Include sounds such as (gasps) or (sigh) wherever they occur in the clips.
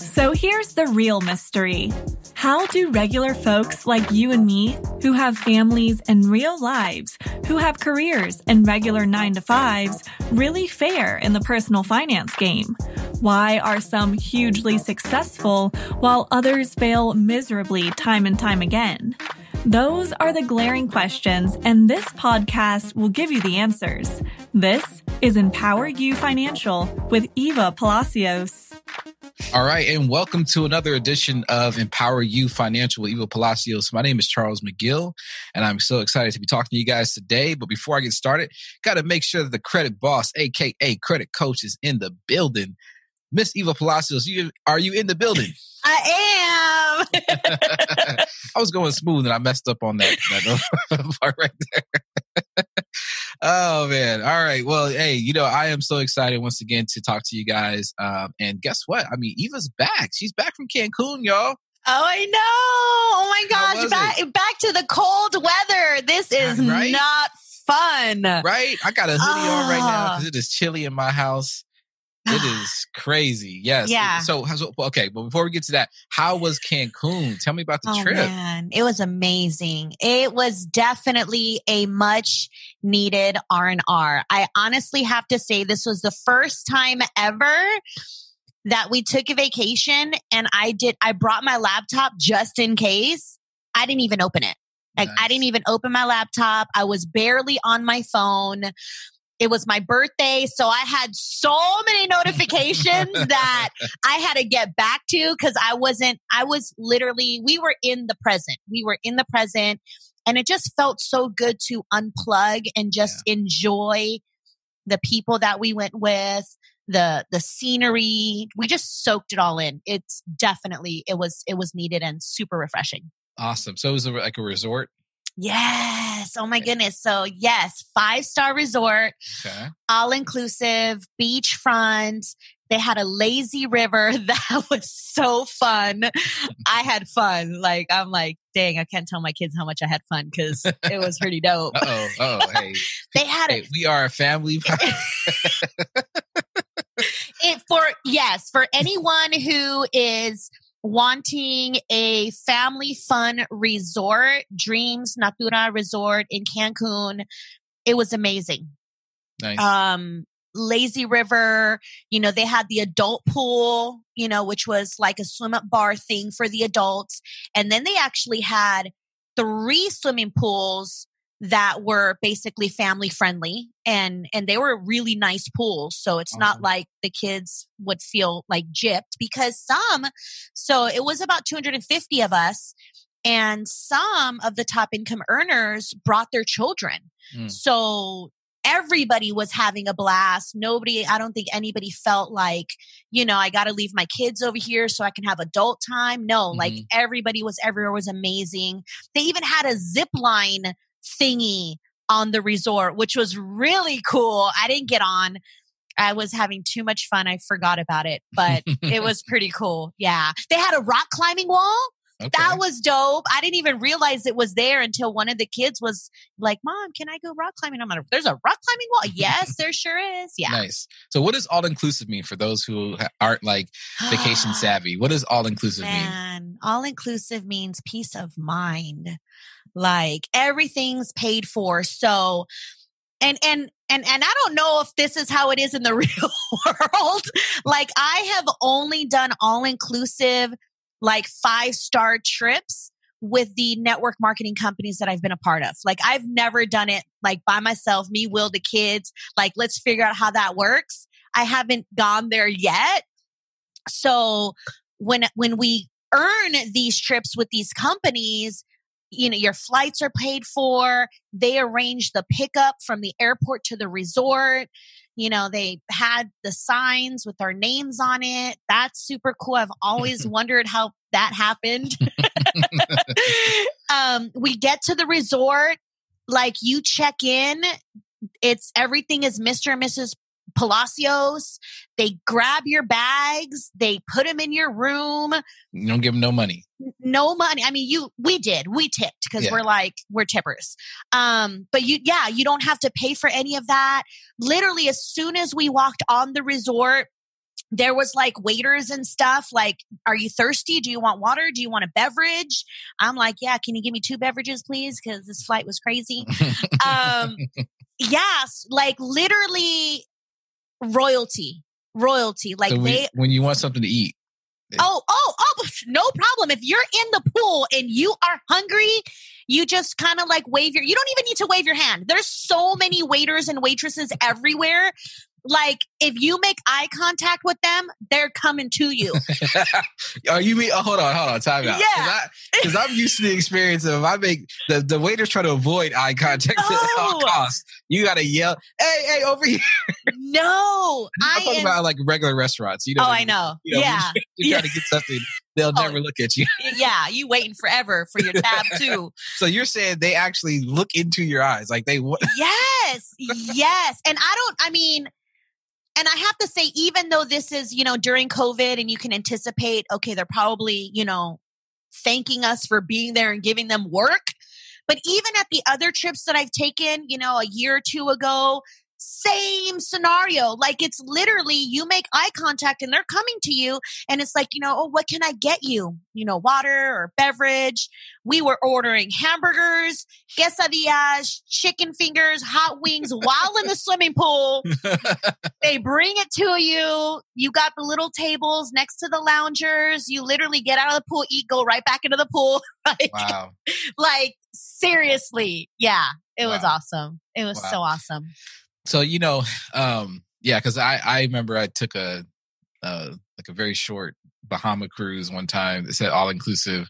So here's the real mystery. How do regular folks like you and me, who have families and real lives, who have careers and regular nine to fives, really fare in the personal finance game? Why are some hugely successful while others fail miserably time and time again? Those are the glaring questions, and this podcast will give you the answers. This is Empower You Financial with Eva Palacios. All right, and welcome to another edition of Empower You Financial with Eva Palacios. My name is Charles McGill, and I'm so excited to be talking to you guys today. But before I get started, got to make sure that the credit boss, aka credit coach, is in the building. Miss Eva Palacios, you are you in the building? I am. (laughs) I was going smooth and I messed up on that, that (laughs) part right there. (laughs) oh man. All right. Well, hey, you know, I am so excited once again to talk to you guys. Um, and guess what? I mean, Eva's back. She's back from Cancun, y'all. Oh, I know. Oh my gosh. Back, it? back to the cold weather. This is right? not fun. Right? I got a hoodie oh. on right now because ah. it is chilly in my house. It (sighs) is crazy. Yes. Yeah. So, okay, but before we get to that, how was Cancun? Tell me about the oh, trip. Man, it was amazing. It was definitely a much needed R&R. I honestly have to say this was the first time ever that we took a vacation and I did I brought my laptop just in case. I didn't even open it. Like nice. I didn't even open my laptop. I was barely on my phone. It was my birthday. So I had so many notifications (laughs) that I had to get back to because I wasn't, I was literally, we were in the present. We were in the present. And it just felt so good to unplug and just yeah. enjoy the people that we went with, the the scenery. We just soaked it all in. It's definitely it was it was needed and super refreshing. Awesome. So it was like a resort Yes. Oh my goodness. So yes, five star resort, okay. all inclusive, beachfront. They had a lazy river (laughs) that was so fun. I had fun. Like I'm like, dang, I can't tell my kids how much I had fun because it was (laughs) pretty dope. oh, oh, hey. (laughs) they had hey, it. We are a family. it for yes, for anyone who is wanting a family fun resort, Dreams Natura Resort in Cancun. It was amazing. Nice. Um, lazy river, you know, they had the adult pool, you know, which was like a swim up bar thing for the adults. And then they actually had three swimming pools that were basically family friendly and and they were really nice pools so it's awesome. not like the kids would feel like gypped because some so it was about 250 of us and some of the top income earners brought their children mm. so everybody was having a blast nobody i don't think anybody felt like you know i got to leave my kids over here so i can have adult time no mm-hmm. like everybody was everywhere was amazing they even had a zip line thingy on the resort, which was really cool. I didn't get on. I was having too much fun. I forgot about it, but it (laughs) was pretty cool. Yeah. They had a rock climbing wall. Okay. That was dope. I didn't even realize it was there until one of the kids was like, Mom, can I go rock climbing? I'm like, There's a rock climbing wall. yes, there sure is. Yeah. Nice. So, what does all inclusive mean for those who aren't like vacation (gasps) savvy? What does all inclusive mean? All inclusive means peace of mind. Like everything's paid for. So, and and and and I don't know if this is how it is in the (laughs) real world. like I have only done all inclusive like five star trips with the network marketing companies that I've been a part of. Like I've never done it like by myself, me, Will, the kids, like let's figure out how that works. I haven't gone there yet. So when when we earn these trips with these companies, you know your flights are paid for they arrange the pickup from the airport to the resort you know they had the signs with our names on it that's super cool i've always (laughs) wondered how that happened. (laughs) (laughs) Um we get to the resort like you check in it's everything is mr and mrs Palacios. They grab your bags, they put them in your room. You don't give them no money. No money. I mean, you we did. We tipped because Yeah. we're like we're tippers. Um, but you yeah, you don't have to pay for any of that. Literally, as soon as we walked on the resort, there was like waiters and stuff like are you thirsty do you want water do you want a beverage i'm like yeah can you give me two beverages please because this flight was crazy (laughs) um yes like literally royalty. Royalty. Like So we- they when you want something to eat, oh oh oh no problem. If you're in the pool and you are hungry you just kind of like wave your you don't even need to wave your hand. There's so many waiters and waitresses everywhere like if you make eye contact with them they're coming to you (laughs) Are you mean? Oh, hold on, hold on, time out. Yeah. because I'm used to the experience of if I make the the waiters try to avoid eye contact (laughs) at all costs. You gotta yell, "Hey, hey, over here!" no (laughs) I'm i talking am about like regular restaurants. You know, oh i know You know, yeah You gotta get something, they'll Oh. never look at you. yeah you waiting forever for your tab too So you're saying they actually look into your eyes, like they. yes yes and i don't i mean and i have to say even though this is you know during covid and you can anticipate okay they're probably you know thanking us for being there and giving them work. But even at the other trips that i've taken you know a year or two ago same scenario. Like it's literally you make eye contact and they're coming to you and it's like you know oh what can i get you? You know water or beverage. We were ordering hamburgers quesadillas chicken fingers hot wings while in the (laughs) swimming pool. (laughs) They bring it to you. You got the little tables next to the loungers. You literally get out of the pool eat go right back into the pool. (laughs) Like, wow. like seriously. Yeah. It was awesome. It was Wow. so awesome So you know, um, yeah, because I I remember I took a uh like a very short Bahama cruise one time. It said all inclusive,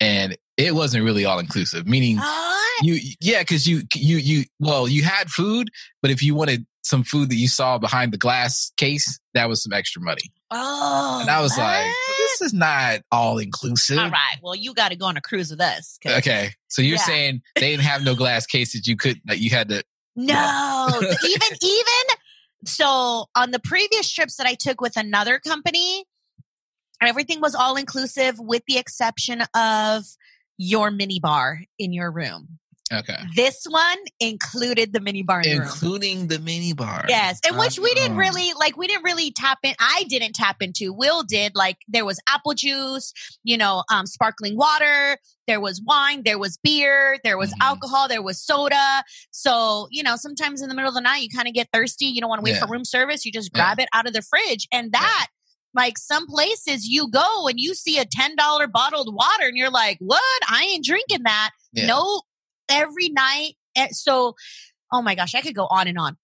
and it wasn't really all inclusive. Meaning, What? you yeah, because you you you well, you had food, but if you wanted some food that you saw behind the glass case, that was some extra money. oh And I was like, well, this is not all inclusive. all right well you got to go on a cruise with us. Okay, so you're Yeah. saying they didn't have no glass cases. You could that you had to. No, even (laughs) even so on the previous trips that I took with another company, everything was all inclusive with the exception of your mini bar in your room. Okay, This one included the mini bar in the room. including the mini bar. Yes, and which we didn't really like. We didn't really tap in. I didn't tap into. Will did. Like there was apple juice, you know, um, sparkling water. There was wine. There was beer. There was Mhm. alcohol. There was soda. So you know, sometimes in the middle of the night, you kind of get thirsty. You don't want to wait Yeah. for room service. You just Yeah. grab it out of the fridge, and that. Like some places you go and you see a $10 bottled water and you're like, what? I ain't drinking that. Yeah. No, every night. eh, So, oh my gosh, I could go on and on.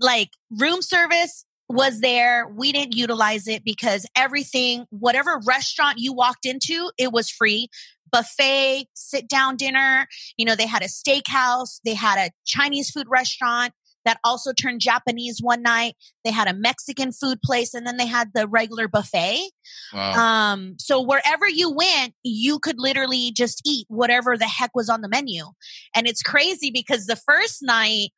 Like room service was there. We didn't utilize it because everything, whatever restaurant you walked into, it was free. Buffet, sit down dinner. You know, they had a steakhouse, they had a Chinese food restaurant that also turned Japanese one night. They had a Mexican food place and then they had the regular buffet. Wow. Um, so wherever you went, you could literally just eat whatever the heck was on the menu. And it's crazy because the first night,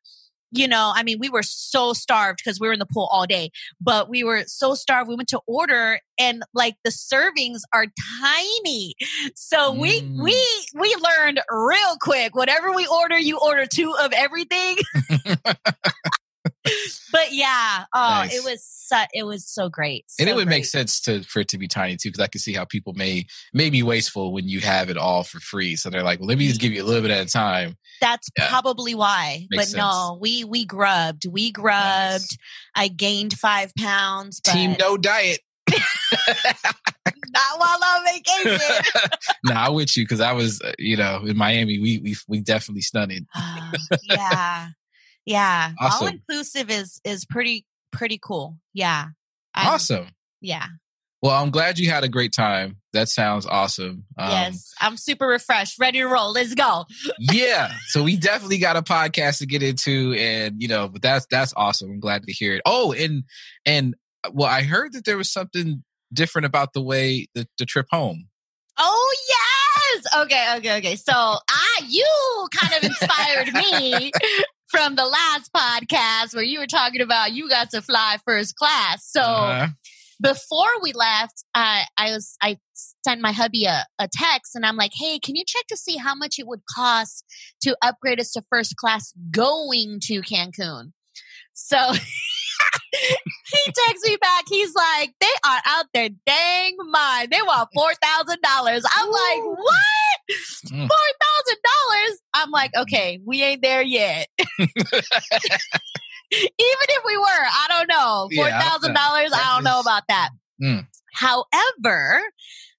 you know, I mean, we were so starved because we were in the pool all day, but we were so starved. We went to order and like the servings are tiny. So we, Mm. we, we learned real quick. Whatever we order, you order two of everything. (laughs) (laughs) (laughs) but yeah, oh, Nice. it was so, it was so great. and it would make sense to for it to be tiny too, because I can see how people may may be wasteful when you have it all for free. So they're like, well, let me just give you a little bit at a time. That's Yeah. probably why. Makes but no, we we grubbed. We grubbed. Nice. I gained five pounds. But Team no diet. (laughs) not while on vacation. (laughs) nah, I'm with you because I was, uh, you know, in Miami. We we we definitely stunted. Ah, yeah, yeah. All inclusive is is pretty pretty cool. Yeah. I'm- Awesome. Yeah. Well, I'm glad you had a great time. That sounds awesome. Um, yes. I'm super refreshed, ready to roll. Let's go. yeah. (laughs) So we definitely got a podcast to get into, and you know, but that's that's awesome. I'm glad to hear it. Oh, and and well, I heard that there was something different about the way the, the trip home. Oh yes. Okay. Okay. Okay. So I you kind of inspired me (laughs) (laughs) from the last podcast where you were talking about you got to fly first class. So Uh-huh. before we left, uh, I was I sent my hubby a, a text and I'm like, hey, can you check to see how much it would cost to upgrade us to first class going to Cancun? So (laughs) he texts me back. He's like, they are out there dang mine. They want four thousand dollars. I'm like, what? Mm. Four thousand dollars? I'm like, okay, we ain't there yet. (laughs) Even if we were, I don't know. Yeah, Four I don't thousand know. dollars, I don't know about that. Mm. However,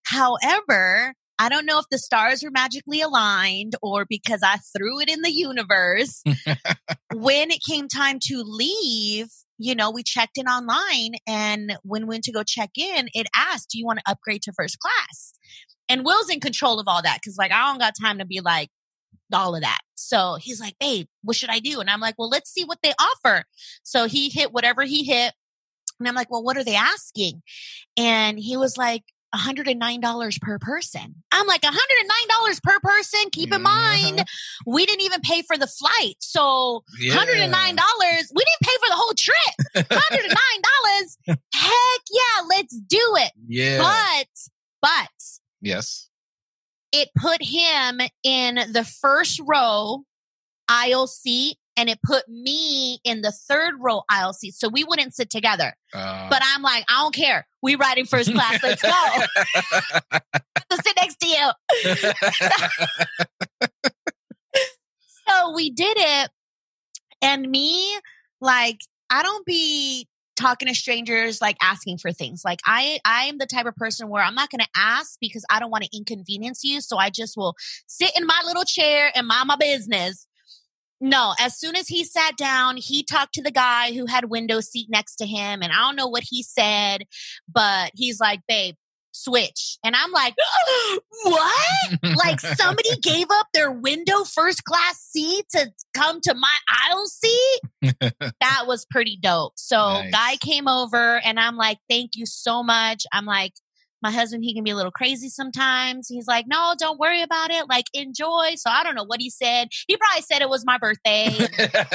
however, I don't know if the stars were magically aligned or because I threw it in the universe. (laughs) when it came time to leave, you know, we checked in online and when we went to go check in, it asked, Do you want to upgrade to first class? And Will's in control of all that because, like, I don't got time to be like, all of that. So he's like, babe, what should I do? And I'm like, well, let's see what they offer. So he hit whatever he hit. And I'm like, well, what are they asking? And he was like, $109 per person. I'm like, $109 per person. Keep in mind, Mhm. we didn't even pay for the flight. So Yeah. $109, we didn't pay for the whole trip. $109. (laughs) Heck yeah, let's do it. Yeah. But, but yes. It put him in the first row aisle seat and it put me in the third row aisle seat. So we wouldn't sit together. Uh, But I'm like, I don't care. We riding first class. Let's go. (laughs) to sit next to you. (laughs) So we did it. And me, like, I don't be talking to strangers like asking for things. Like I I am the type of person where I'm not going to ask because I don't want to inconvenience you, so I just will sit in my little chair and mind my business. No, as soon as he sat down, he talked to the guy who had window seat next to him and I don't know what he said, but he's like, "Babe, switch." And I'm like, (gasps) "What?" like somebody (laughs) gave up their window first class seat to come to my aisle seat. (laughs) that was pretty dope. So Nice. guy came over and I'm like, thank you so much. I'm like, my husband, he can be a little crazy sometimes. He's like, no, don't worry about it. Like, enjoy. So I don't know what he said. He probably said it was my birthday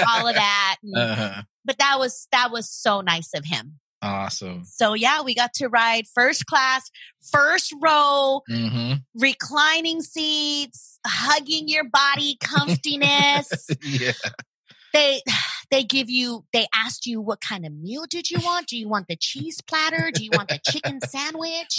all of (laughs) that. And- Uh-huh. But that was that was so nice of him. Awesome. So yeah, we got to ride first class, first row, hmm reclining seats, hugging your body (laughs) comfiness. yeah. they they give you they asked you what kind of meal did you want do you want the cheese platter do you want the chicken sandwich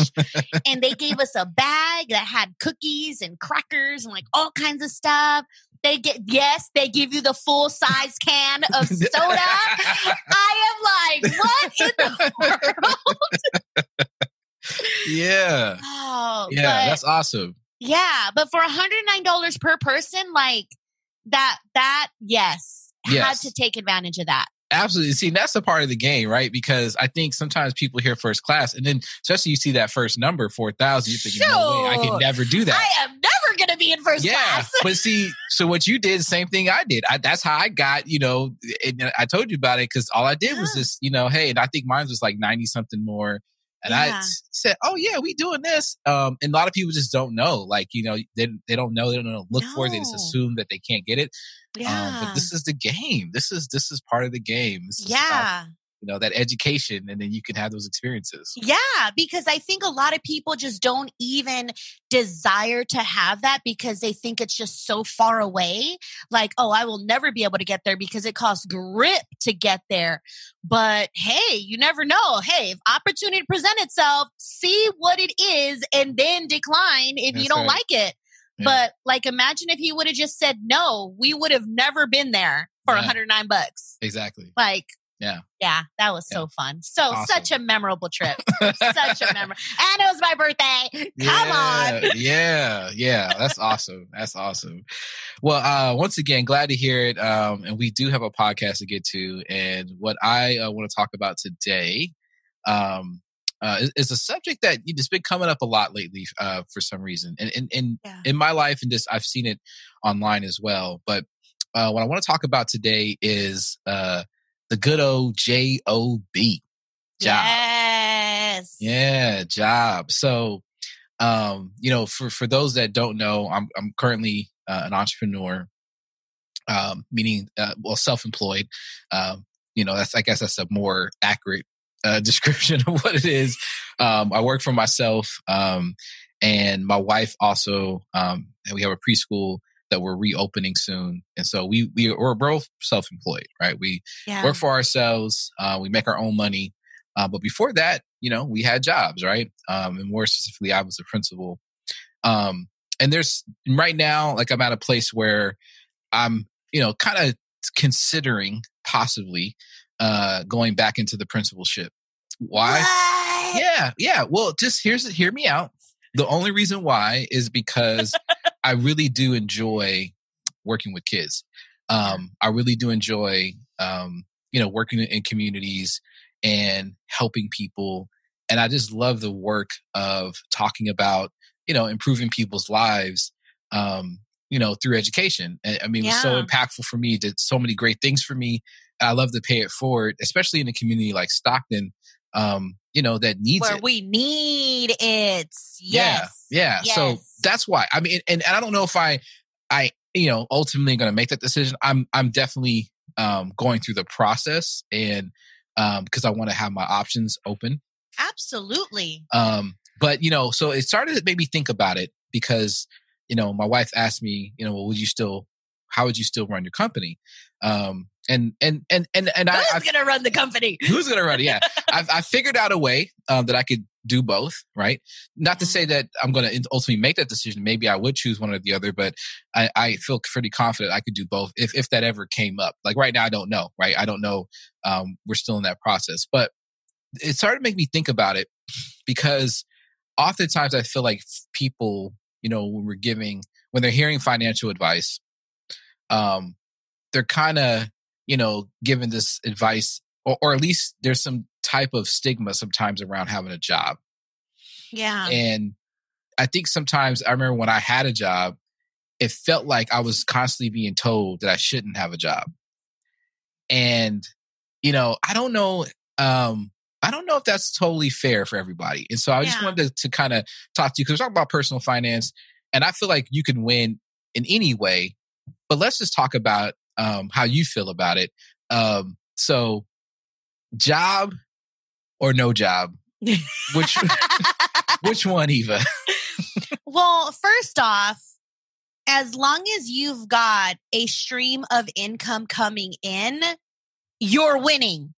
and they gave us a bag that had cookies and crackers and like all kinds of stuff they get yes they give you the full size can of (laughs) soda i am like what in the world yeah. oh Yeah. but- That's awesome. yeah but for $109 per person like that that yes, had to take advantage of that Absolutely. See, that's a part of the game, right? Because I think sometimes people hear first class, and then especially you see that first number, 4,000, you're thinking, no way, I Sure. can never do that. I am never going to be in first yeah. class. but see, so what you did, same thing I did. I, that's how I got, you know, and I told you about it because all I did was just, you know, hey, and I think mine was like 90 something more. And I Yeah. s- said, "Oh yeah, we doing this." Um, and a lot of people just don't know. Like you know, they they don't know. They don't know. Look for it. They just assume that they can't get it. Yeah. Um, but this is the game. This is this is part of the game. This yeah. You know that education, and then you can have those experiences. Yeah. Because I think a lot of people just don't even desire to have that because they think it's just so far away. Like, oh, I will never be able to get there because it costs grip to get there. But hey, you never know. Hey, if opportunity present itself, see what it is and then decline if you don't right. like it. Yeah. But like, imagine if he would have just said no, we would have never been there for Yeah. 109 bucks. Exactly. Like, Yeah. yeah, that was so fun. So Awesome. such a memorable trip. (laughs) such a memorable, and it was my birthday. Come on. yeah, Yeah, yeah. That's awesome. That's awesome. Well, uh, once again, glad to hear it. Um, and we do have a podcast to get to. And what I uh, want to talk about today um, uh, is, is a subject that you just been coming up a lot lately uh, for some reason. And, and, and Yeah. in my life, and just I've seen it online as well. But uh, what I want to talk about today is uh, the good old J O B job. Yes. Yeah, job. So, um, you know, for for those that don't know, I'm I'm currently uh, an entrepreneur. um, meaning uh, well self-employed. Um, you know, that's I guess that's a more accurate uh, (laughs) description of what it is. Um, I work for myself, um, and my wife also. Um, and we have a preschool that we're reopening soon, and so we we we're both self-employed, right? We yeah. work for ourselves. Uh, we make our own money. Uh, but before that, you know, we had jobs, right? Um, and more specifically, I was a principal. Um, and there's right now, like I'm at a place where I'm, you know, kind of considering possibly uh, going back into the principalship. Why? What? Yeah, yeah. Well, just here's hear me out. The only reason why is because I really do enjoy working with kids. Um, I really do enjoy, um, you know, working in communities and helping people. And I just love the work of talking about, you know, improving people's lives, um, you know, through education. I mean, yeah. it was so impactful for me, did so many great things for me. I love to pay it forward, especially in a community like Stockton, um, you know, that needs Where it. we need it. Yes. Yeah. Yeah. Yes. So that's why. I mean, and, and I don't know if I, I, you know, ultimately going to make that decision. I'm, I'm definitely um, going through the process and um because um, I want to have my options open. Absolutely. Um, but you know, so it started to make me think about it because you know my wife asked me, you know, well, would you still, how would you still run your company? Um, and and and and and who's I, gonna run the company? (laughs) Who's gonna run it? Yeah, (laughs) I've, I figured out a way um, that I could do both. Right, not to say mm-hmm. that I'm gonna ultimately make that decision. Maybe I would choose one or the other, but I, I feel pretty confident I could do both if if that ever came up. Like right now, I don't know. Right, I don't know. Um, we're still in that process, but it started to make me think about it because oftentimes I feel like people, you know, when we're giving when they're hearing financial advice, um, they're kind of you know, given this advice, or, or at least there's some type of stigma sometimes around having a job. Yeah. And I think sometimes I remember when I had a job, it felt like I was constantly being told that I shouldn't have a job. And, you know, I don't know, um, I don't know if that's totally fair for everybody. And so I yeah. just wanted to, to kind of talk to you because we're talking about personal finance. And I feel like you can win in any way. But let's just talk about um, how you feel about it. Um, so, job or no job? Which (laughs) which one, Eva? well, first off, as long as you've got a stream of income coming in, you're winning.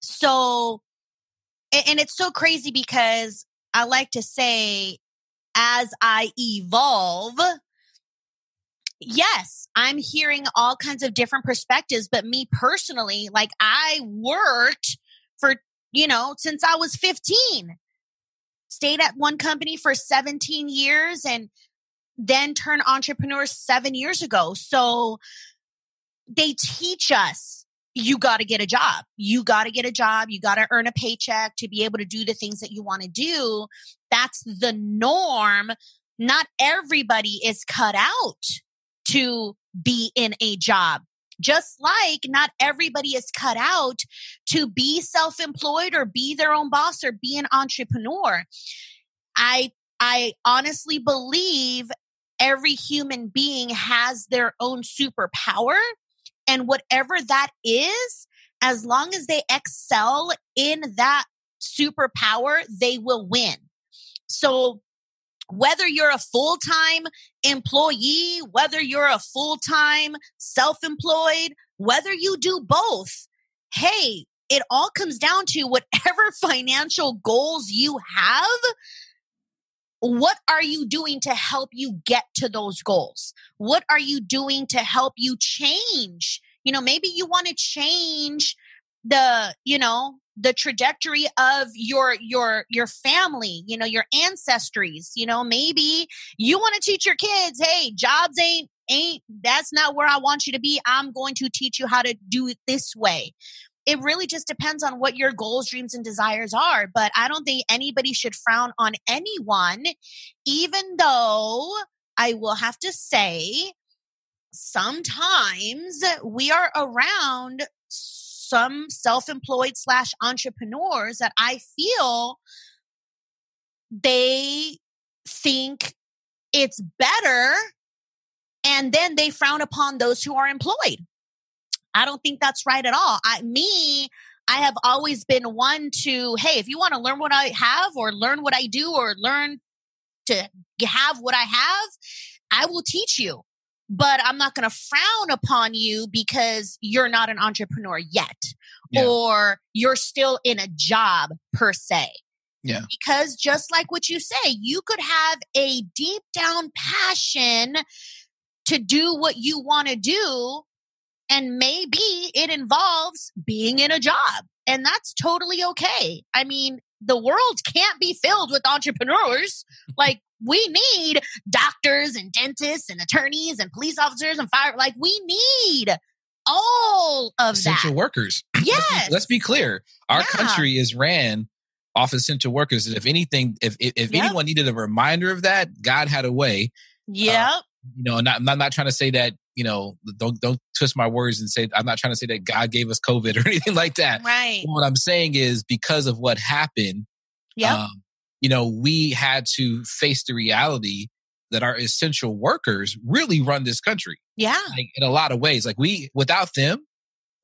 So, and it's so crazy because I like to say, as I evolve, yes, I'm hearing all kinds of different perspectives, but me personally, like I worked for, you know, since I was 15, stayed at one company for 17 years and then turned entrepreneur seven years ago. So they teach us you got to get a job. You got to get a job. You got to earn a paycheck to be able to do the things that you want to do. That's the norm. Not everybody is cut out to be in a job. Just like not everybody is cut out to be self employed or be their own boss or be an entrepreneur. I, I honestly believe every human being has their own superpower. And whatever that is, as long as they excel in that superpower, they will win. So whether you're a full time employee, whether you're a full time self employed, whether you do both, hey, it all comes down to whatever (laughs) financial goals you have. What are you doing to help you get to those goals? What are you doing to help you change? You know, maybe you want to change the, you know, the trajectory of your your your family you know your ancestries you know maybe you want to teach your kids hey jobs ain't ain't that's not where i want you to be. I'm going to teach you how to do it this way. It really just depends on what your goals dreams and desires are but i don't think anybody should frown on anyone even though i will have to say sometimes we are around some self-employed slash entrepreneurs that I feel they think it's better And then they frown upon those who are employed. I don't think that's right at all. I, me, I have always been one to, hey, if you want to learn what I have or learn what I do or learn to have what I have, I will teach you. But I'm not going to frown upon you because you're not an entrepreneur yet yeah. or you're still in a job per se. Yeah. Because just like what you say, you could have a deep down passion to do what you want to do. And maybe it involves being in a job. And that's totally okay. I mean, the world can't be filled with entrepreneurs. like we need doctors and dentists and attorneys and police officers and fire. Like we need all of essential that. workers. Yes. (clears throat) let's, be, let's be clear. Our Yeah. country is ran off essential workers. And if anything, if if, if Yep. anyone needed a reminder of that, God had a way. Yep. You know, not, I'm not, not trying to say that. You know, don't don't twist my words and say I'm not trying to say that God gave us COVID (laughs) or anything like that. right. What I'm saying is because of what happened, Yep. um, you know, we had to face the reality that our essential workers really run this country yeah. like in a lot of ways. Like we, without them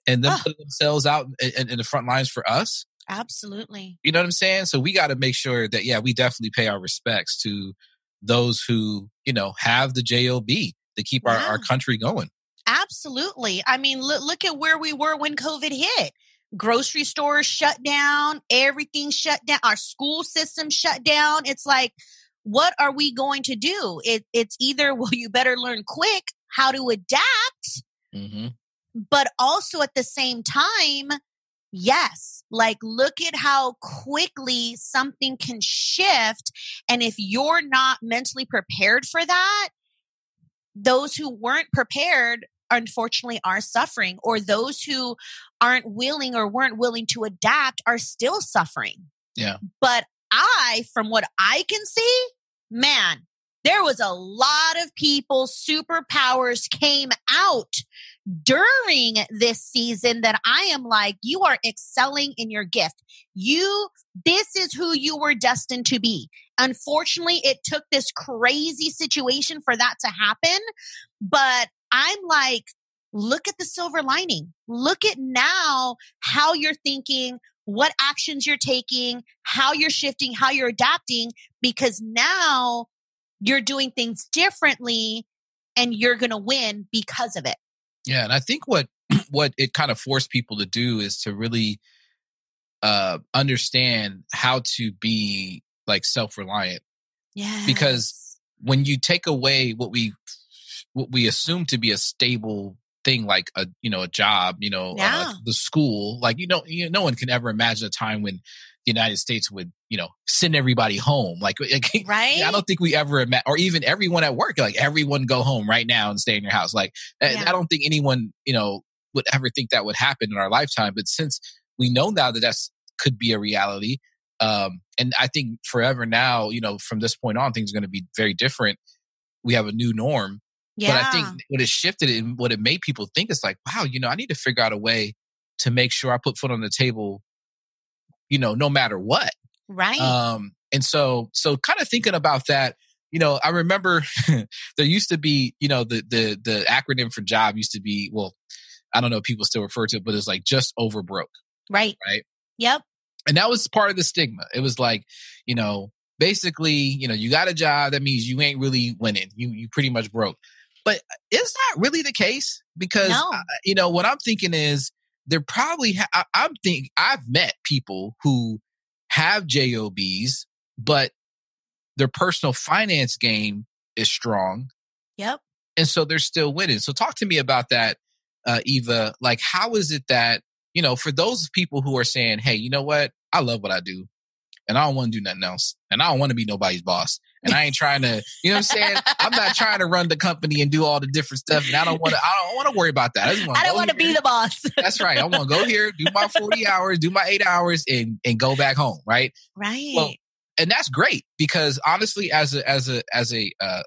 and them Ah. putting themselves out in, in, in the front lines for us, Absolutely. you know what I'm saying? So we got to make sure that, yeah, we definitely pay our respects to those who, you know, have the JOB to keep our, our country going. Absolutely. I mean, look, look at where we were when COVID hit. Grocery stores shut down, everything shut down, our school system shut down. It's like, what are we going to do? It, it's either, (laughs) well, you better learn quick how to adapt, Mm-hmm. but also at the same time, yes, like look at how quickly something can shift. And if you're not mentally prepared for that, those who weren't prepared unfortunately are suffering or those who aren't willing or weren't willing to adapt are still suffering. Yeah. But I, from what I can see, man, there was a lot of people, superpowers came out during this season that I am like, you are excelling in your gift. You, this is who you were destined to be. Unfortunately, it took this crazy situation for that to happen. But I'm like, look at the silver lining. Look at now how you're thinking, what actions you're taking, how you're shifting, how you're adapting, because now you're doing things differently and you're going to win because of it. Yeah, and I think what (clears throat) what it kind of forced people to do is to really uh understand how to be like self-reliant Yeah. Because when you take away what we what we assume to be a stable thing like a you know a job you know uh, Yeah. like the school like you know you, no one can ever imagine a time when the united states would you know send everybody home like, (laughs) like right? I don't think we ever ima- or even everyone at work like everyone go home right now and stay in your house like I- Yeah. I don't think anyone you know would ever think that would happen in our lifetime but since we know now that that's could be a reality um and I think forever now you know from this point on things are going to be very different we have a new norm yeah. but I think what it shifted and what it made people think is like, wow, you know, I need to figure out a way to make sure I put foot on the table, you know, no matter what. right. Um, and so, so kind of thinking about that, you know, I remember (laughs) there used to be, you know, the the the acronym for job used to be, well, I don't know if people still refer to it, but it's like just over broke. right. right. Yep. And that was part of the stigma. It was like, you know, basically, you know, you got a job, that means you ain't really winning. You you pretty much broke. But is that really the case? Because No. uh, you know what I'm thinking is there probably ha- I, I'm think I've met people who have jobs, but their personal finance game is strong, Yep. and so they're still winning. So talk to me about that, uh, Eva. Like, how is it that you know for those people who are saying, "Hey, you know what? I love what I do, and I don't want to do nothing else, and I don't want to be nobody's boss." And I ain't trying to, you know what I'm saying? I'm not trying to run the company and do all the different stuff. And I don't want to, I don't want to worry about that. I, just I don't want to be the boss. (laughs) That's right. I want to go here, do my 40 hours, do my eight hours and, and go back home. Right. right. Well, and that's great because honestly, as a, as a, as a, uh,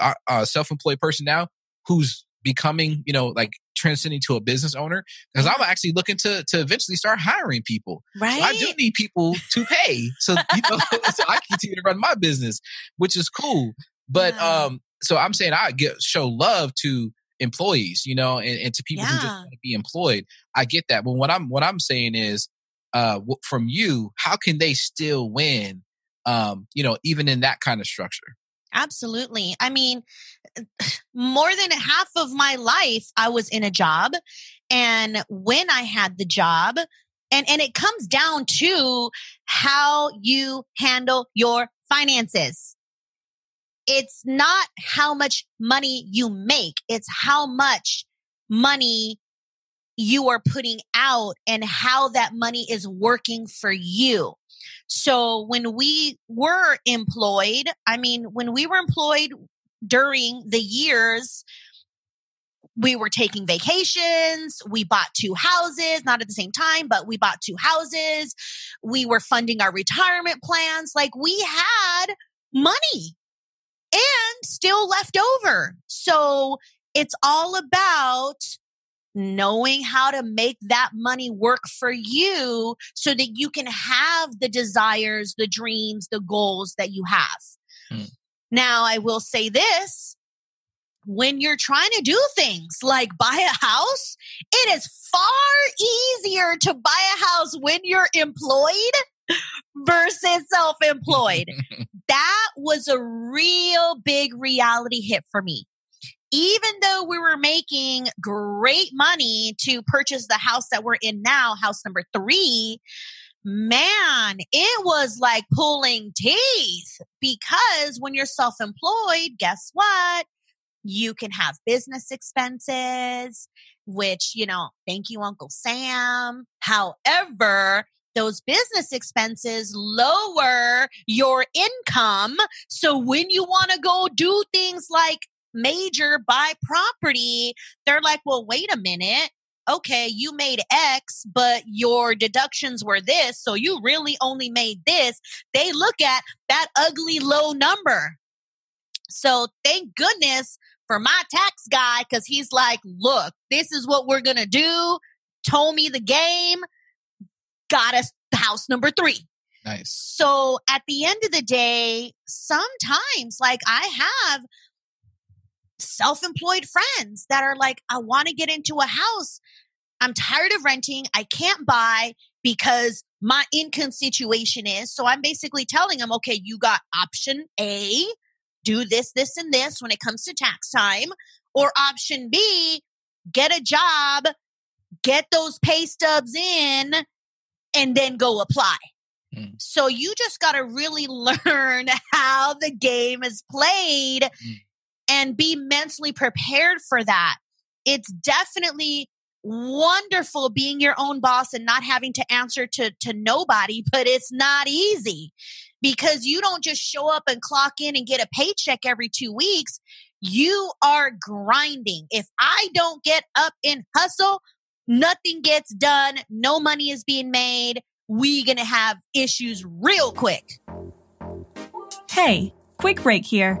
uh, uh, self-employed person now who's becoming, you know, like transcending to a business owner, because I'm actually looking to, to eventually start hiring people. right. So I do need people to pay. So, you know, (laughs) (laughs) so I continue to run my business, which is cool. But Yeah. um, so I'm saying I get show love to employees, you know, and, and to people yeah. who just want to be employed. I get that. But what I'm what I'm saying is uh from you, how can they still win um, you know, even in that kind of structure? Absolutely. I mean, (sighs) more than half of my life, I was in a job. And when I had the job, and, and it comes down to how you handle your finances. It's not how much money you make. It's how much money you are putting out and how that money is working for you. So when we were employed, I mean, when we were employed during the years, we were taking vacations. We bought two houses, not at the same time, but we bought two houses. We were funding our retirement plans. Like we had money and still left over. So it's all about knowing how to make that money work for you so that you can have the desires, the dreams, the goals that you have. Mm. Now, I will say this when you're trying to do things like buy a house, it is far easier to buy a house when you're employed versus self employed. (laughs) that was a real big reality hit for me even though we were making great money to purchase the house that we're in now, house number three, man, it was like pulling teeth because when you're self employed, guess what? You can have business expenses, which, you know, thank you, Uncle Sam. However, those business expenses lower your income. So when you want to go do things like major buy property, they're like, well, wait a minute. Okay, you made X, but your deductions were this. So you really only made this. They look at that ugly low number. So thank goodness for my tax guy because he's like, look, this is what we're going to do. Told me the game, got us house number three. Nice. So at the end of the day, sometimes like I have self employed friends that are like, I want to get into a house. I'm tired of renting. I can't buy because my income situation is. So I'm basically telling them, okay, you got option A, do this, this, and this when it comes to tax time, or option B, get a job, get those pay stubs in, and then go apply. Mm. So you just got to really (laughs) learn how the game is played. Mm and be mentally prepared for that. It's definitely wonderful being your own boss and not having to answer to, to nobody, (laughs) but it's not easy because you don't just show up and clock in and get a paycheck every two weeks. You are grinding. If I don't get up and hustle, nothing gets done. No money is being made. We gonna have issues real quick. Hey, quick break here.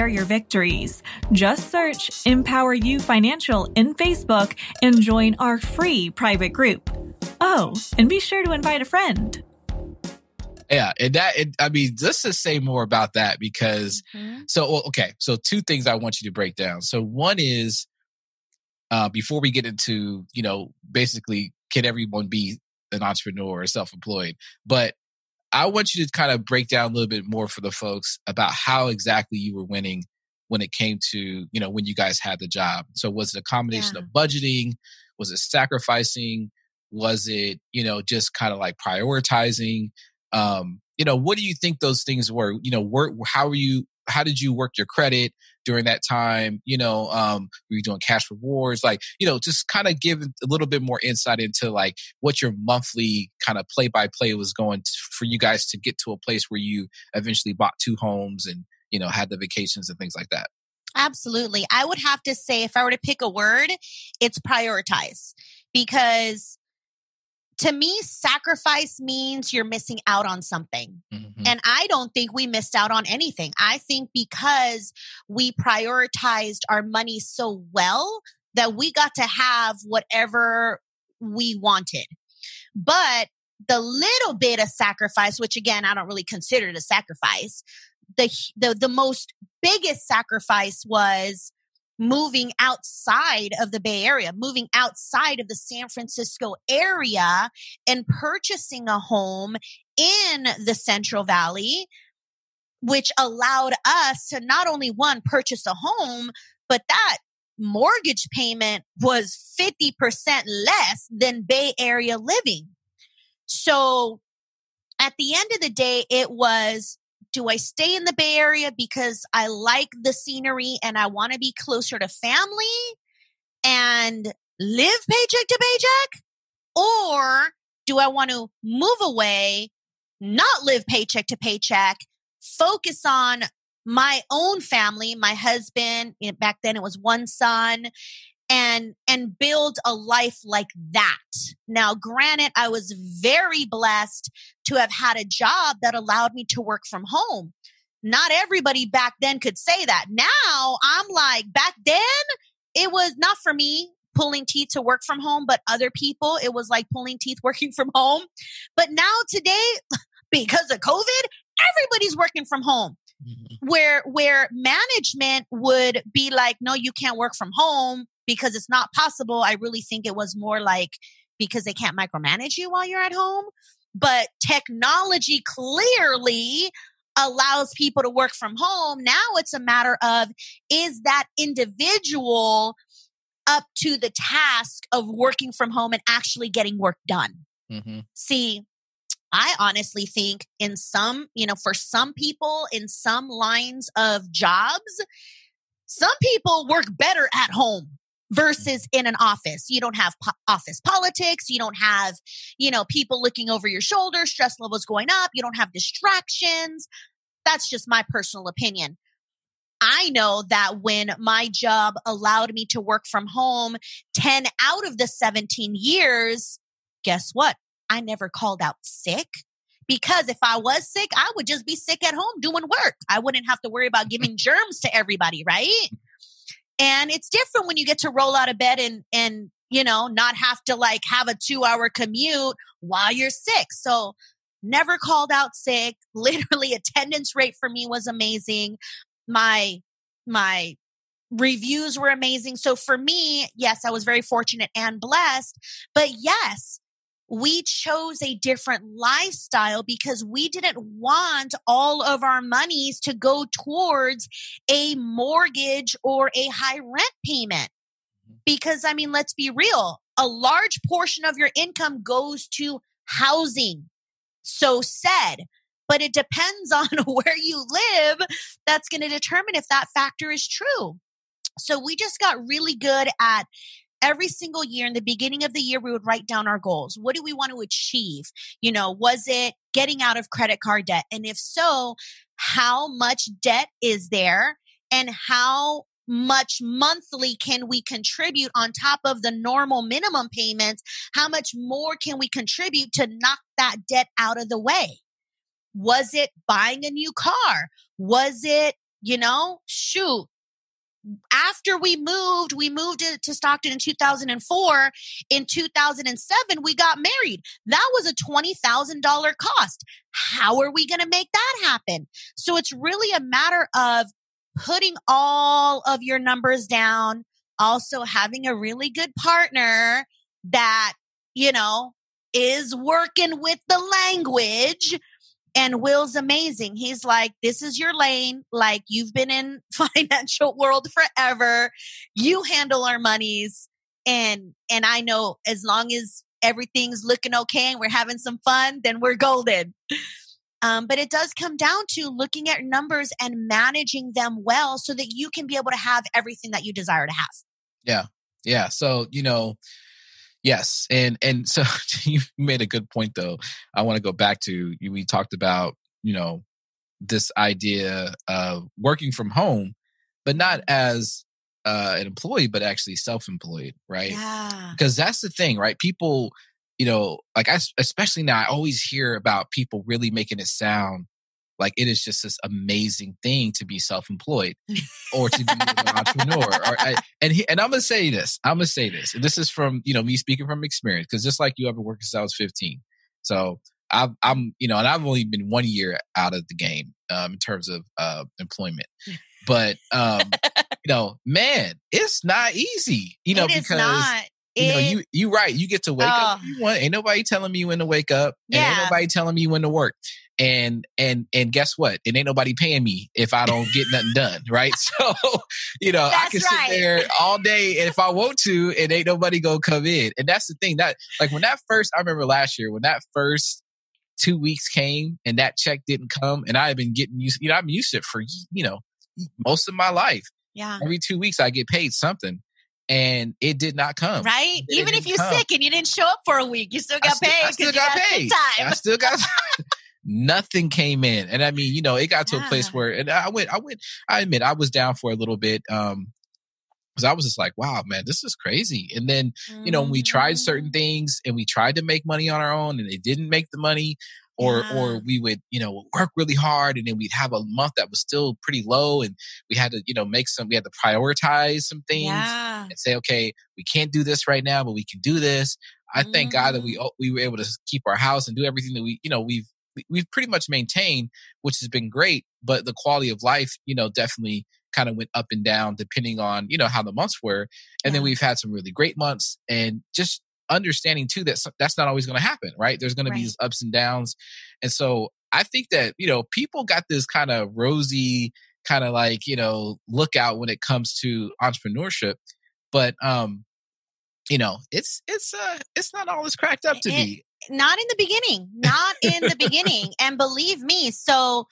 share your victories. Just search Empower You Financial in Facebook and join our free private group. Oh, and be sure to invite a friend. Yeah, and that it, I mean, let's just to say more about that because mm-hmm. so okay, so two things I want you to break down. So one is uh, before we get into you know basically can everyone be an entrepreneur or self-employed, but I want you to kind of break down a little bit more for the folks about how exactly you were winning when it came to, you know, when you guys had the job. So was it a combination yeah. of budgeting? Was it sacrificing? Was it, you know, just kind of like prioritizing? Um, you know, what do you think those things were? You know, were, how were you how did you work your credit during that time? You know, um, were you doing cash rewards? Like, you know, just kind of give a little bit more insight into like what your monthly kind of play by play was going to, for you guys to get to a place where you eventually bought two homes and, you know, had the vacations and things like that. Absolutely. I would have to say, if I were to pick a word, it's prioritize because to me, sacrifice means you're missing out on something. Mm-hmm. And I don't think we missed out on anything. I think because we prioritized our money so well that we got to have whatever we wanted. But the little bit of sacrifice, which again, I don't really consider it a sacrifice, the, the, the most biggest sacrifice was moving outside of the Bay Area, moving outside of the San Francisco area and purchasing a home in the Central Valley, which allowed us to not only one purchase a home, but that mortgage payment was 50% less than Bay Area living. So at the end of the day, it was do I stay in the Bay Area because I like the scenery and I want to be closer to family and live paycheck to paycheck? Or do I want to move away, not live paycheck to paycheck, focus on my own family, my husband, back then it was one son, and and build a life like that. Now, granted, I was very blessed to have had a job that allowed me to work from home. Not everybody back then could say that. Now, I'm like, back then, it was not for me pulling teeth to work from home, but other people, it was like pulling teeth (laughs) working from home. But now today, (laughs) because of COVID, everybody's working from home. Mm-hmm. Where where management would be like, no, you can't work from home because it's not possible. I really think it was more like because they can't micromanage you while you're at home. But technology clearly allows people to work from home. Now it's a matter of is that individual up to the task of working from home and actually getting work done? Mm-hmm. See, I honestly think in some, you know, for some people in some lines of jobs, some people work better at home versus in an office. You don't have po- office politics. You don't have, you know, people looking over your shoulder, stress levels going up. You don't have distractions. That's just my personal opinion. I know that when my job allowed me to work from home 10 out of the 17 years, guess what? I never called out sick because if I was sick, I would just be sick at home doing work. I wouldn't have to worry about giving germs to everybody, right? And it's different when you get to roll out of bed and, and, you know, not have to like have a two hour commute while you're sick. So never called out sick. (laughs) Literally attendance rate for me was amazing. My, my reviews were amazing. So for me, yes, I was very fortunate and blessed. But yes, we chose a different lifestyle because we didn't want all of our monies to go towards a mortgage or a high rent payment. Mm-hmm. Because, I mean, let's be real, a large portion of your income goes to housing. So said, but it depends (laughs) on where you live. That's going to determine if that factor is true. So we just got really good at every single year in the beginning of the year we would write down our goals. What do we want to achieve? You know was it getting out of credit card debt? And if so how much debt is there? And how much monthly can we contribute on top of the normal minimum payments? How much more can we contribute to knock that debt out of the way? Was it buying a new car? Was it you know shoot after we moved, we moved to Stockton in 2004. In 2007, we got married. That was a $20,000 cost. How are we going to make that happen? So it's really a matter of putting all of your numbers down, also having a really good partner that, you know, is working with the language and Will's amazing. He's like, this is your lane. Like you've been in (laughs) financial world forever. You handle our monies. And, and I know as long as everything's looking okay and we're having some fun, then we're golden. Um, but it does come down to looking at numbers and managing them well so that you can be able to have everything that you desire to have. Yeah. Yeah. So, you know, Yes, and and so (laughs) you made a good point though. I want to go back to you. we talked about you know this idea of working from home. but not as uh, an employee, but actually self-employed, right? Yeah. Because that's the thing, right? People, you know, like I, especially now, I always hear about people really making it sound like it is just this amazing thing to be self-employed or to be an (laughs) entrepreneur. Or, I, and he, and I'm gonna say this. I'm gonna say this. And this is from you know me speaking from experience because just like you, I've been working since I was 15. So I've, I'm you know, and I've only been one year out of the game um, in terms of uh, employment. But um, you know, man, it's not easy. You know, it is because not. you know, you you right. You get to wake up. Oh. when You want. Ain't nobody telling me when to wake up. And Yeah. ain't nobody telling me when to work. And and and guess what? It ain't nobody paying me if I don't get nothing done. Right. (laughs) So you know, I That's can sit there all day, and if I want to, and ain't nobody gonna come in. And that's the thing. That like when that first, I remember last year when that first two weeks came and that check didn't come, and I had been getting used. You know, I'm used to it for you know most of my life. yeah. Every two weeks, I get paid something. And it did not come. Right? It Even if you're come. sick and you didn't show up for a week, you still I got still- paid I still got paid. I still got nothing came in. And I mean, you know, it got to a place where and I went, I went, I admit I was down for a little bit. Um because I was just like, wow, man, this is crazy. And then, you know, we tried certain Mhm. things and we tried to make money on our own and it didn't make the money, or Yeah. or we would, you know, work really hard and then we'd have a month that was still pretty low and we had to, you know, make some we had to prioritize some things Yeah. and say, okay, we can't do this right now, but we can do this. I thank God that we Mm-hmm. we were able to keep our house and do everything that we you know we've we- we've pretty much maintained, which has been great. But the quality of life, you know, definitely kind of went up and down depending on you know how the months were. And then we've had some really great months, and just understanding too that that's not always going to happen, right? There's going to be these ups and downs, and so I think that you know people got this kind of rosy kind of like you know lookout when it comes to entrepreneurship, but um you know it's it's uh it's not all it's cracked up to It- be not in the beginning not in the beginning (laughs) and believe me so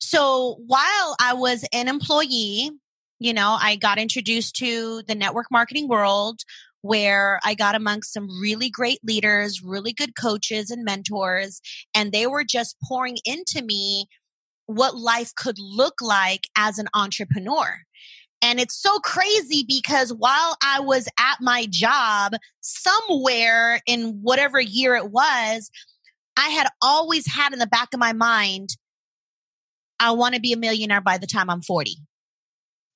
so while i was an employee you know i got introduced to the network marketing world where i got amongst some really great leaders really good coaches and mentors and they were just pouring into me what life could look like as an entrepreneur and it's so crazy because while I was at my job somewhere in whatever year it was, I had always had in the back of my mind, I want to be a millionaire by the time I'm 40.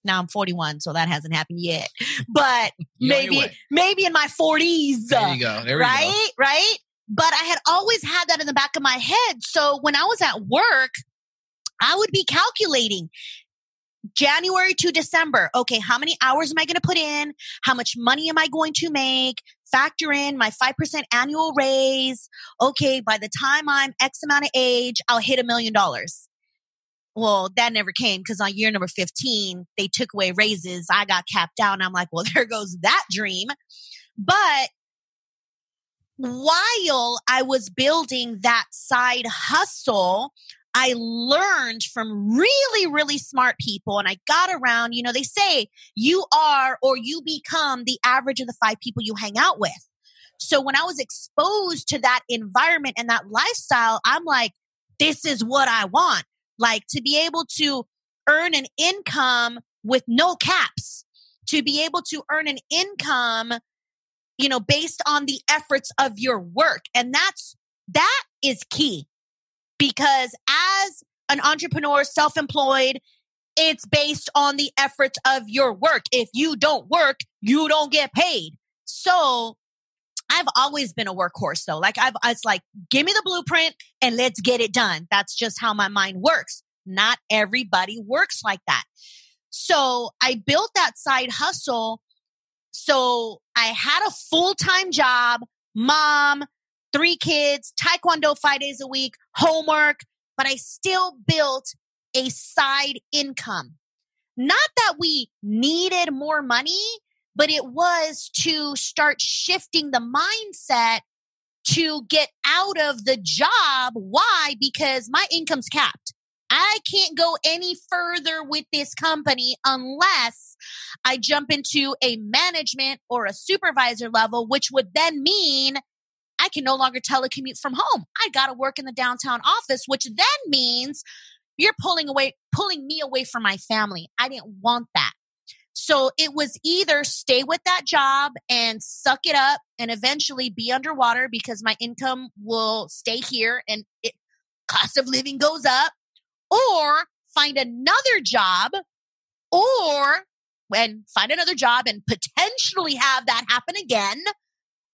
Now I'm 41, so that hasn't happened yet. But (laughs) You're on your maybe, maybe in my 40s. There you go. There we go. right? Right? But I had always had that in the back of my head. So when I was at work, I would be calculating January to December. Okay, how many hours am I going to put in? How much money am I going to make? Factor in my 5% annual raise. Okay, by the time I'm X amount of age, I'll hit a million dollars. Well, that never came because on year number 15, they took away raises. I got capped out. And I'm like, well, (laughs) there goes that dream. But while I was building that side hustle, I learned from really, really smart people and I got around, you know, they say you are or you become the average of the five people you hang out with. So when I was exposed to that environment and that lifestyle, I'm like, this is what I want. Like to be able to earn an income with no caps, to be able to earn an income you know, based on the efforts of your work. And that's, that is key because as an entrepreneur, self employed, it's based on the efforts of your work. If you don't work, you don't get paid. So I've always been a workhorse though. Like I've, it's like, give me the blueprint and let's get it done. That's just how my mind works. Not everybody works like that. So I built that side hustle so I had a full time job, mom, three kids, taekwondo five days a week, homework, but I still built a side income. Not that we needed more money, but it was to start shifting the mindset to get out of the job. Why? Because my income's capped. I can't go any further with this company unless I jump into a management or a supervisor level, which would then mean I can no longer telecommute from home. I got to work in the downtown office, which then means you're pulling away, pulling me away from my family. I didn't want that. So it was either stay with that job and suck it up and eventually be underwater because my income will stay here and it, cost of living goes up, or find another job, or when find another job and potentially have that happen again,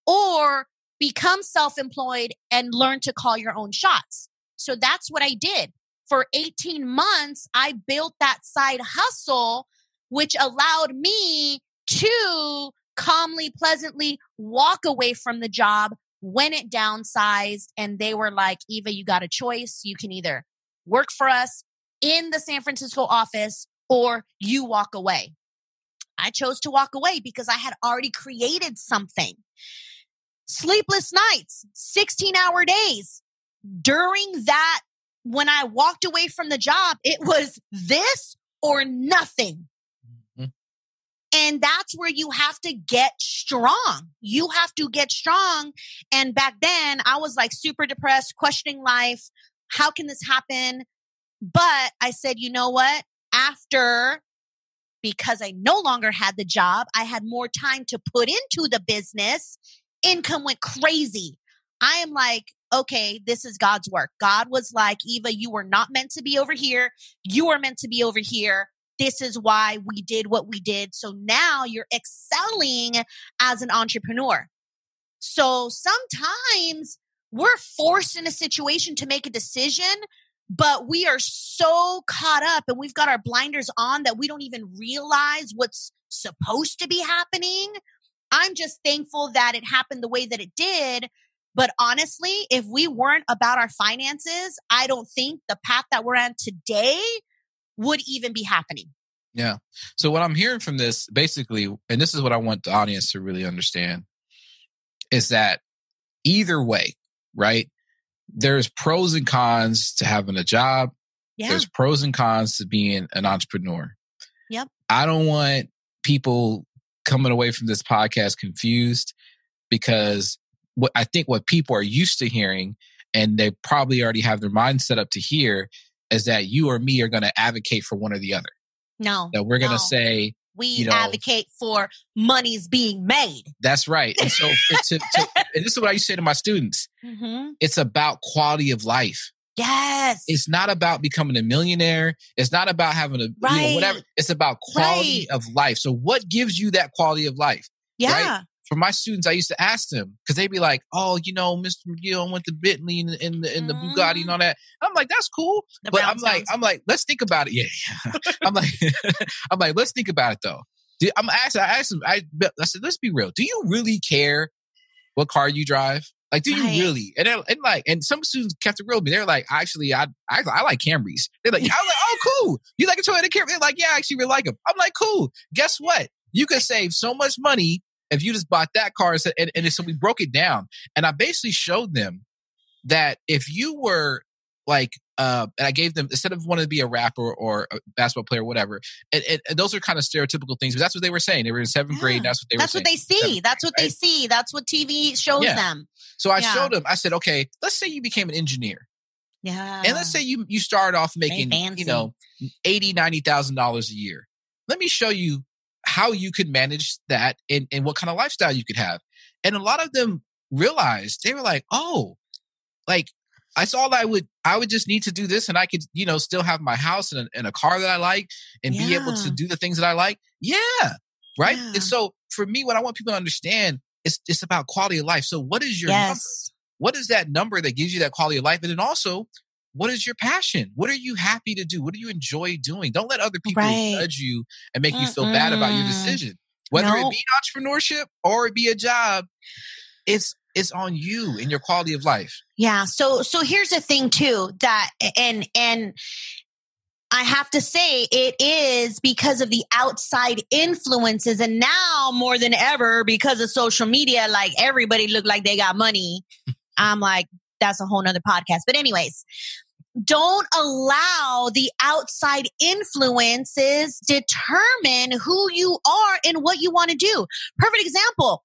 or become self employed and learn to call your own shots. So that's what I did. For 18 months, I built that side hustle, which allowed me to calmly, pleasantly walk away from the job when it downsized. And they were like, Eva, you got a choice. You can either work for us in the San Francisco office or you walk away. I chose to walk away because I had already created something. Sleepless nights, 16 hour days. During that, when I walked away from the job, it was this or nothing. Mm-hmm. And that's where you have to get strong. You have to get strong. And back then, I was like super depressed, questioning life. How can this happen? But I said, you know what? After because I no longer had the job. I had more time to put into the business. Income went crazy. I am like, okay, this is God's work. God was like, Eva, you were not meant to be over here. You are meant to be over here. This is why we did what we did. So now you're excelling as an entrepreneur. So sometimes we're forced in a situation to make a decision but we are so caught up and we've got our blinders on that we don't even realize what's supposed to be happening. I'm just thankful that it happened the way that it did. But honestly, if we weren't about our finances, I don't think the path that we're on today would even be happening. Yeah. So what I'm hearing from this basically, and this is what I want the audience to really understand, is that either way, right? there's pros and cons to having a job. Yeah. There's pros and cons to being an entrepreneur. Yep. I don't want people coming away from this podcast confused because what I think what people are used to hearing and they probably already have their mind set up to hear is that you or me are going to advocate for one or the other. No. That we're going to say we you know, advocate for money's being made. That's right. And so, to, to, (laughs) and this is what I used to say to my students mm-hmm. it's about quality of life. Yes. It's not about becoming a millionaire. It's not about having a, right. you know, whatever. It's about quality right. of life. So, what gives you that quality of life? Yeah. Right? For my students, I used to ask them because they'd be like, "Oh, you know, Mr. McGill went to Bentley and, and, and the mm-hmm. Bugatti and all that." I'm like, "That's cool," the but I'm like, "I'm like, let's think about it." Yeah, (laughs) I'm like, (laughs) I'm like, let's think about it though. I'm asking. I asked him. I, I said, "Let's be real. Do you really care what car you drive? Like, do you really?" And, and like, and some students kept it real with me. They're like, "Actually, I, I, I like Camrys." They're like, "I was like, oh, cool. You like a Toyota Camry?" They're like, "Yeah, I actually really like them." I'm like, "Cool. Guess what? You could save so much money if you just bought that car and, and so we broke it down and i basically showed them that if you were like uh, and I gave them instead of wanting to be a rapper or a basketball player, or whatever. And, and, and, those are kind of stereotypical things, but that's what they were saying. They were in seventh yeah. grade. that's what they that's what they see. that's what right? they see. That's what TV shows yeah. them. So I yeah. showed them. I said, okay, let's say you became an engineer. Yeah. And let's say you you started off making you know eighty ninety thousand dollars a year. Let me show you how you could manage that and, and what kind of lifestyle you could have. And a lot of them realized they were like, oh, like I saw that I would I would just need to do this and I could, you know, still have my house and a, and a car that I like and yeah. be able to do the things that I like. Yeah. Right. Yeah. And so for me, what I want people to understand is it's about quality of life. So what is your yes. number? What is that number that gives you that quality of life? And then also, what is your passion? What are you happy to do? What do you enjoy doing? Don't let other people right. judge you and make Mm-mm. you feel bad about your decision. Whether it be entrepreneurship or it be a job, it's it's on you and your quality of life. Yeah. So so here's the thing too that and and I have to say it is because of the outside influences and now more than ever because of social media like everybody look like they got money. (laughs) I'm like that's a whole nother podcast. But anyways, don't allow the outside influences determine who you are and what you want to do. Perfect example.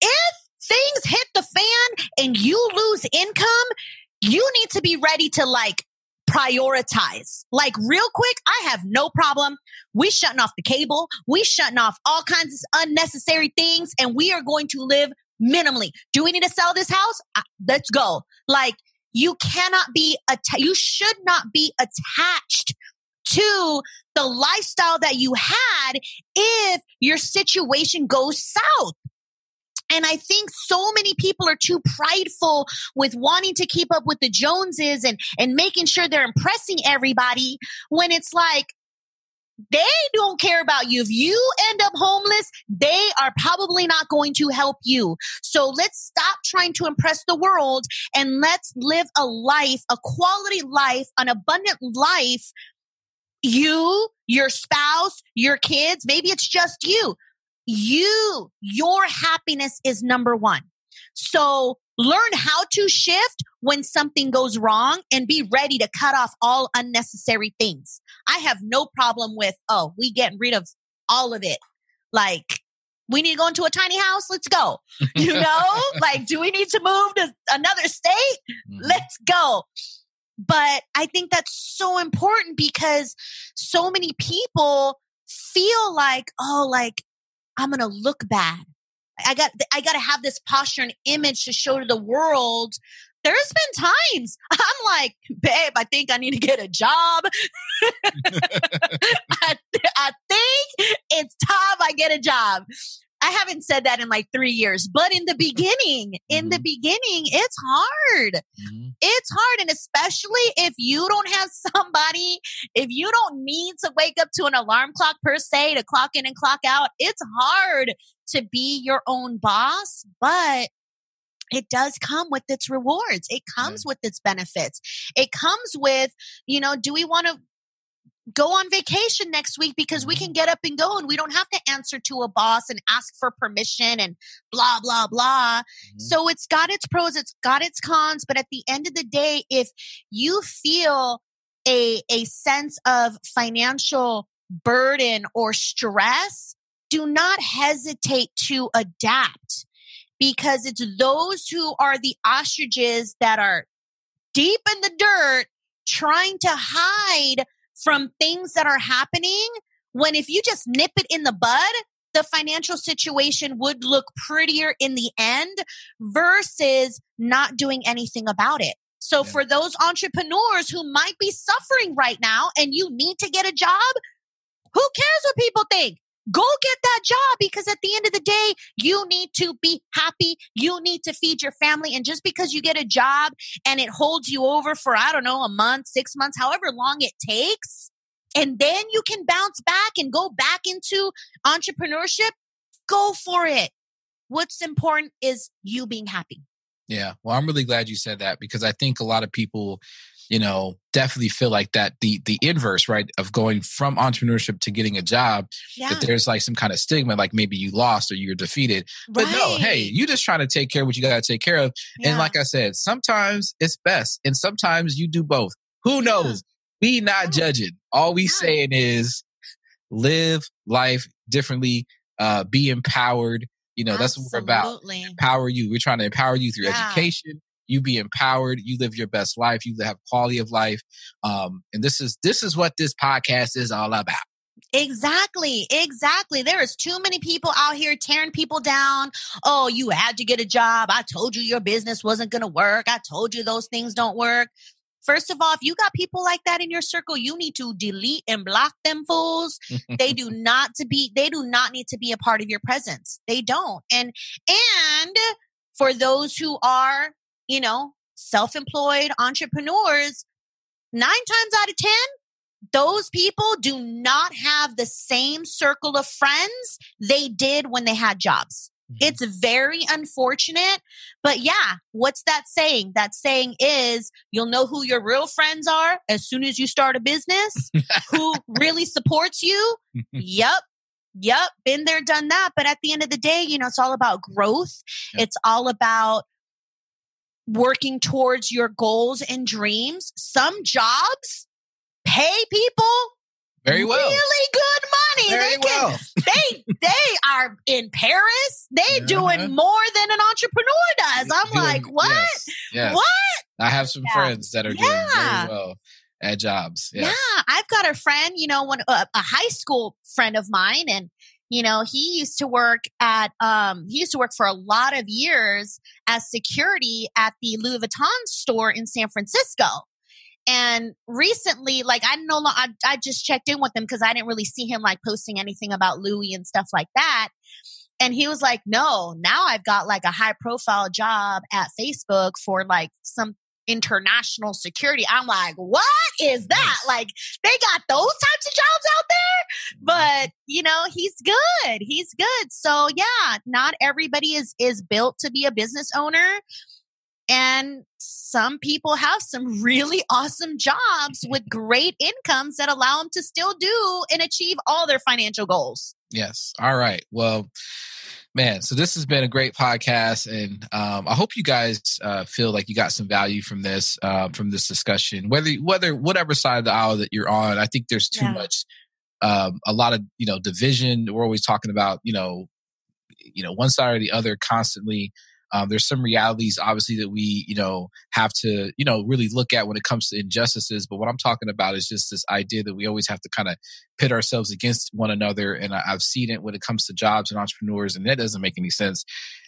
If things hit the fan and you lose income, you need to be ready to like prioritize. Like real quick, I have no problem. We shutting off the cable. We shutting off all kinds of unnecessary things and we are going to live minimally. Do we need to sell this house? Let's go. Like you cannot be, att- you should not be attached to the lifestyle that you had if your situation goes south. And I think so many people are too prideful with wanting to keep up with the Joneses and, and making sure they're impressing everybody when it's like, they don't care about you. If you end up homeless, they are probably not going to help you. So let's stop trying to impress the world and let's live a life, a quality life, an abundant life. You, your spouse, your kids, maybe it's just you you, your happiness is number one. So learn how to shift when something goes wrong and be ready to cut off all unnecessary things. I have no problem with, oh, we getting rid of all of it. Like, we need to go into a tiny house. Let's go. (laughs) You know, like, do we need to move to another state? Mm-hmm. Let's go. But I think that's so important because so many people feel like, oh, like I'm going to look bad. I got, I got to have this posture and image to show to the world. There's been times (laughs) I'm like, babe, I think I need to get a job. (laughs) (laughs) I, I think it's time I get a job. I haven't said that in like three years, but in the beginning, in the mm-hmm. beginning, it's hard. Mm-hmm. It's hard. And especially if you don't have somebody, if you don't need to wake up to an alarm clock per se to clock in and clock out, it's hard to be your own boss, but it does come with its rewards. It comes with its benefits. It comes with, you know, do we want to go on vacation next week because we mm-hmm. can get up and go and we don't have to answer to a boss and ask for permission and blah blah blah mm-hmm. so it's got its pros it's got its cons but at the end of the day if you feel a a sense of financial burden or stress do not hesitate to adapt because it's those who are the ostriches that are deep in the dirt trying to hide from things that are happening when if you just nip it in the bud, the financial situation would look prettier in the end versus not doing anything about it. So yeah. for those entrepreneurs who might be suffering right now and you need to get a job, who cares what people think? Go get that job because at the end of the day, you need to be happy. You need to feed your family. And just because you get a job and it holds you over for, I don't know, a month, six months, however long it takes, and then you can bounce back and go back into entrepreneurship, go for it. What's important is you being happy. Yeah. Well, I'm really glad you said that because I think a lot of people you know, definitely feel like that the the inverse, right, of going from entrepreneurship to getting a job, yeah. that there's like some kind of stigma, like maybe you lost or you're defeated. Right. But no, hey, you just trying to take care of what you got to take care of. Yeah. And like I said, sometimes it's best, and sometimes you do both. Who knows? Yeah. We not judging. All we saying is live life differently, uh, be empowered. You know, Absolutely. that's what we're about. Empower you. We're trying to empower you through education, you be empowered, you live your best life, you have quality of life. Um, and this is this is what this podcast is all about. Exactly, exactly. There is too many people out here tearing people down. Oh, you had to get a job. I told you your business wasn't going to work. I told you those things don't work. First of all, if you got people like that in your circle, you need to delete and block them fools. (laughs) they do not to be they do not need to be a part of your presence. They don't. And and for those who are you know, self employed entrepreneurs, nine times out of 10, those people do not have the same circle of friends they did when they had jobs. Mm-hmm. It's very unfortunate, but yeah, what's that saying? That saying is you'll know who your real friends are as soon as you start a business, who (laughs) really supports you. yep. Yep. Been there, done that. But at the end of the day, you know, it's all about growth. Yep. It's all about working towards your goals and dreams. Some jobs pay people very well. Really good money. Very they can, well. (laughs) they they are in Paris. They uh-huh. doing more than an entrepreneur does. I'm doing, like, what? Yes, yes. What? I have some yeah. friends that are yeah. doing very well. at jobs. Yeah. yeah I've got a friend, you know, one uh, a high school friend of mine, and you know, he used to work at um he used to work for a lot of years as security at the Louis Vuitton store in San Francisco. And recently, like I no I, I just checked in with him because I didn't really see him like posting anything about Louis and stuff like that. And he was like, no, now I've got like a high profile job at Facebook for like some international security. I'm like, what is that? Like, they got those types of jobs out there, mm-hmm. but you know, he's good. He's good. So yeah, not everybody is is built to be a business owner. And some people have some really (laughs) awesome jobs with great incomes that allow them to still do and achieve all their financial goals. Yes. All right. Well, man, so this has been a great podcast, and um, I hope you guys uh, feel like you got some value from this uh, from this discussion. Whether whether whatever side of the aisle that you're on, I think there's too yeah. much, um, a lot of you know division. We're always talking about you know, you know, one side or the other constantly. Um, there's some realities, obviously, that we, you know, have to, you know, really look at when it comes to injustices. But what I'm talking about is just this idea that we always have to kind of pit ourselves against one another. And I, have seen it when it comes to jobs and entrepreneurs, and that doesn't make any sense.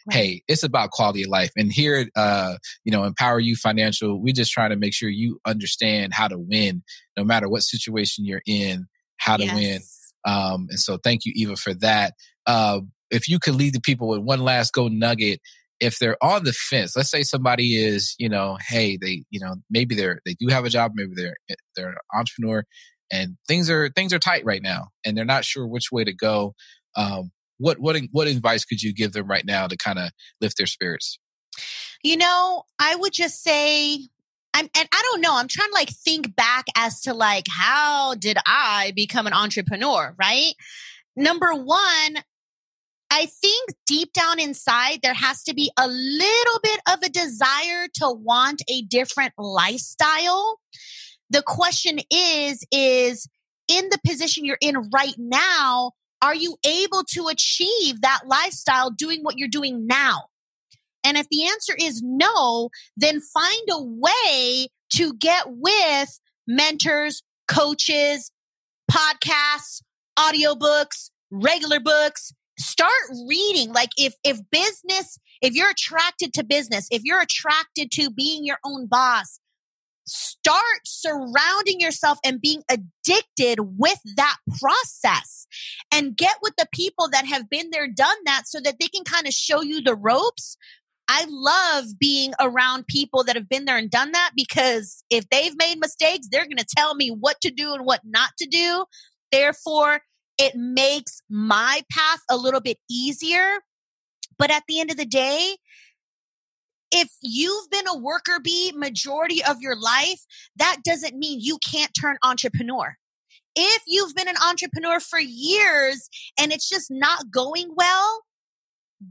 Right. Hey, it's about quality of life. And here, uh, you know, Empower You Financial, we just trying to make sure you understand how to win, no matter what situation you're in, how to yes. win. Um, and so thank you, Eva, for that. Uh, if you could leave the people with one last go nugget if they're on the fence, let's say somebody is, you know, hey, they, you know, maybe they're they do have a job, maybe they're eh, they're an entrepreneur, and things are things are tight right now, and they're not sure which way to go. Um, what what what advice could you give them right now to kind of lift their spirits? You know, I would just say I'm, and I don't know. I'm trying to like think back as to like how did I become an entrepreneur, right? Number one, I think deep down inside, there has to be a little bit of a desire to want a different lifestyle. The question is, is in the position you're in right now, are you able to achieve that lifestyle doing what you're doing now? And if the answer is no, then find a way to get with mentors, coaches, podcasts, audiobooks, regular books, start reading like if if business if you're attracted to business if you're attracted to being your own boss start surrounding yourself and being addicted with that process and get with the people that have been there done that so that they can kind of show you the ropes I love being around people that have been there and done that because if they've made mistakes, they're going to tell me what to do and what not to do. Therefore, it makes my path a little bit easier. But at the end of the day, if you've been a worker bee majority of your life, that doesn't mean you can't turn entrepreneur. If you've been an entrepreneur for years and it's just not going well,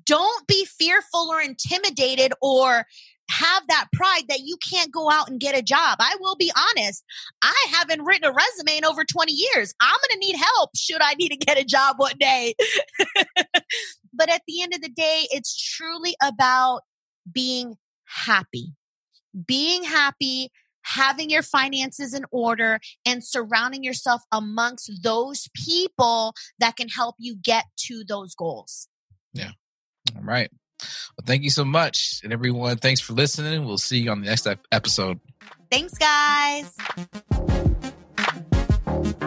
don't be fearful or intimidated or have that pride that you can't go out and get a job. I will be honest. I haven't written a resume in over 20 years. I'm going to need help should I need to get a job one day. (laughs) but at the end of the day, it's truly about being happy. Being happy, having your finances in order, and surrounding yourself amongst those people that can help you get to those goals. Yeah. All right. Well, thank you so much. And everyone, thanks for listening. We'll see you on the next episode. Thanks, guys.